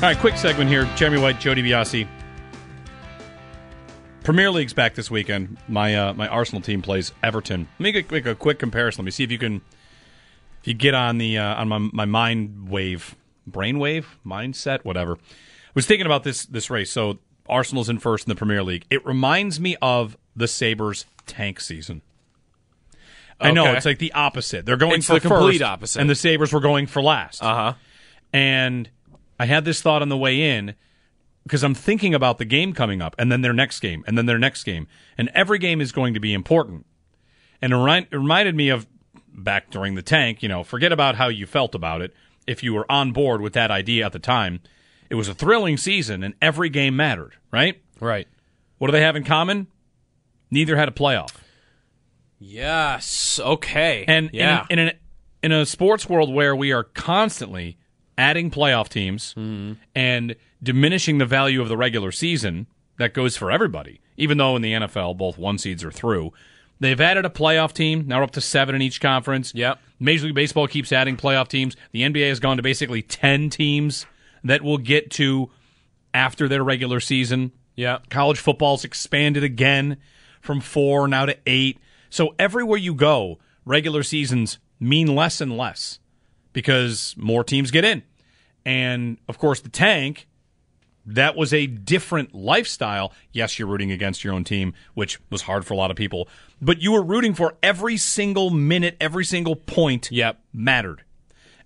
All right, quick segment here. Jeremy White, Jody Biasi. Premier League's back this weekend. My uh, my Arsenal team plays Everton. Let me make, a quick comparison. Let me see if you can if you get on the uh, on my my mind wave, brain wave, mindset, whatever. I was thinking about this this race. So Arsenal's in first in the Premier League. It reminds me of the Sabres tank season. I know Okay. it's like the opposite. They're going It's for the complete first, opposite. and the Sabres were going for last. Uh huh. And I had this thought on the way in because I'm thinking about the game coming up and then their next game and then their next game. And every game is going to be important. And it, remind, it reminded me of back during the tank, you know, forget about how you felt about it. If you were on board with that idea at the time, it was a thrilling season and every game mattered, right? Right. What do they have in common? Neither had a playoff. Yes. Okay. And yeah. in, in, a, in a sports world where we are constantly adding playoff teams and diminishing the value of the regular season, that goes for everybody. Even though in the NFL, both one seeds are through, they've added a playoff team. Now we're up to seven in each conference. Yep. Major League Baseball keeps adding playoff teams. The NBA has gone to basically 10 teams that will get to after their regular season. yeah. College football's expanded again from four now to eight. So everywhere you go, regular seasons mean less and less because more teams get in. And of course, the tank, that was a different lifestyle. Yes, you're rooting against your own team, which was hard for a lot of people, but you were rooting for every single minute, every single point Yep. mattered.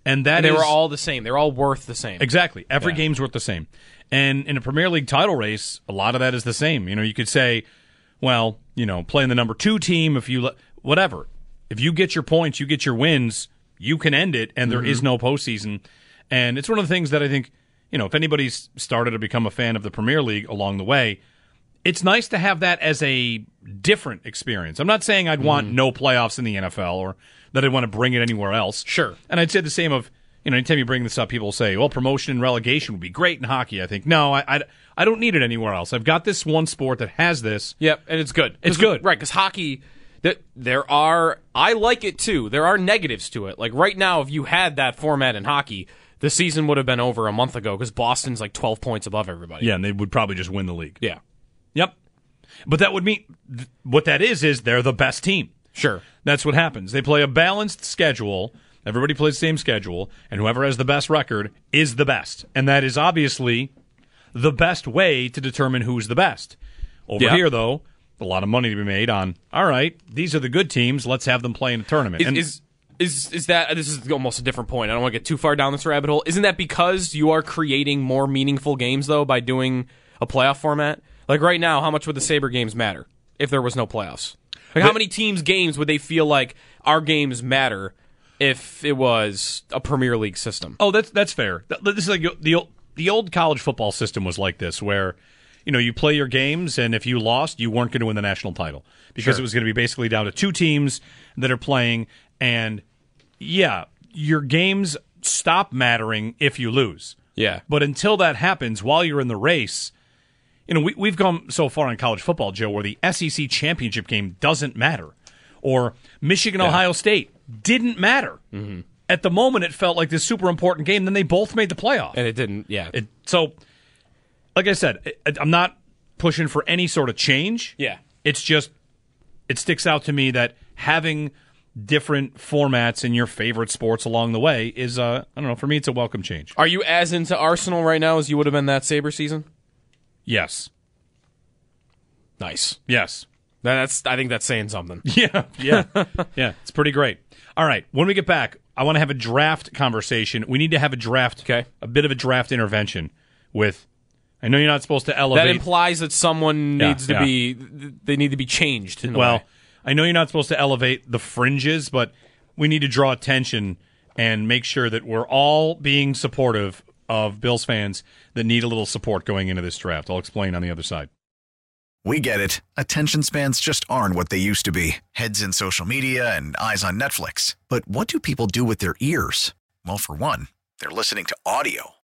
And that And they is- were all the same. They're all worth the same. Exactly. Every Yeah. game's worth the same. And in a Premier League title race, a lot of that is the same. You know, you could say, well, you know, playing the number two team, if you, le- whatever. If you get your points, you get your wins, you can end it, and there is mm-hmm. no postseason. And it's one of the things that I think, you know, if anybody's started to become a fan of the Premier League along the way, it's nice to have that as a different experience. I'm not saying I'd want mm-hmm. no playoffs in the NFL or that I'd want to bring it anywhere else. Sure. And I'd say the same of, you know, anytime you bring this up, people say, well, promotion and relegation would be great in hockey. I think, no, I, I, I don't need it anywhere else. I've got this one sport that has this. Yep, and it's good. It's good. right? Because hockey, th- there are. I like it too. There are negatives to it. Like right now, if you had that format in hockey, the season would have been over a month ago because Boston's like twelve points above everybody. Yeah, and they would probably just win the league. Yeah. Yep. But that would mean, th- what that is, is they're the best team. Sure. That's what happens. They play a balanced schedule. Everybody plays the same schedule, and whoever has the best record is the best. And that is obviously the best way to determine who's the best. Over Yeah. here, though, a lot of money to be made on. All right, these are the good teams. Let's have them play in a tournament. Is, And- is is is that this is almost a different point? I don't want to get too far down this rabbit hole. Isn't that because you are creating more meaningful games though by doing a playoff format? Like right now, how much would the Sabre games matter if there was no playoffs? Like how many teams' games would they feel like our games matter if it was a Premier League system? Oh, that's that's fair. This is like the old, the old college football system was like this, where you know you play your games, and if you lost, you weren't going to win the national title because Sure. it was going to be basically down to two teams that are playing, and yeah, your games stop mattering if you lose. Yeah. But until that happens, while you're in the race, you know, we, we've gone so far in college football, Joe, where the SEC championship game doesn't matter, or Michigan Ohio State didn't matter. Mm-hmm. At the moment, it felt like this super important game. Then they both made the playoff. And it didn't. Yeah. It, so, like I said, I'm not pushing for any sort of change. Yeah. It's just it sticks out to me that having different formats in your favorite sports along the way is uh I don't know, for me it's a welcome change. are you as into Arsenal right now as you would have been that Sabre season? Yes. Nice. Yes. That's. I think that's saying something. Yeah, yeah, yeah. It's pretty great. All right, when we get back, I want to have a draft conversation. We need to have a draft, Okay. a bit of a draft intervention with I know you're not supposed to elevate. That implies that someone Yeah, needs to yeah. be they need to be changed. In well, way. I know you're not supposed to elevate the fringes, but we need to draw attention and make sure that we're all being supportive of Bills fans that need a little support going into this draft. I'll explain on the other side. We get it. Attention spans just aren't what they used to be heads in social media and eyes on Netflix. But what do people do with their ears? Well, for one, they're listening to audio.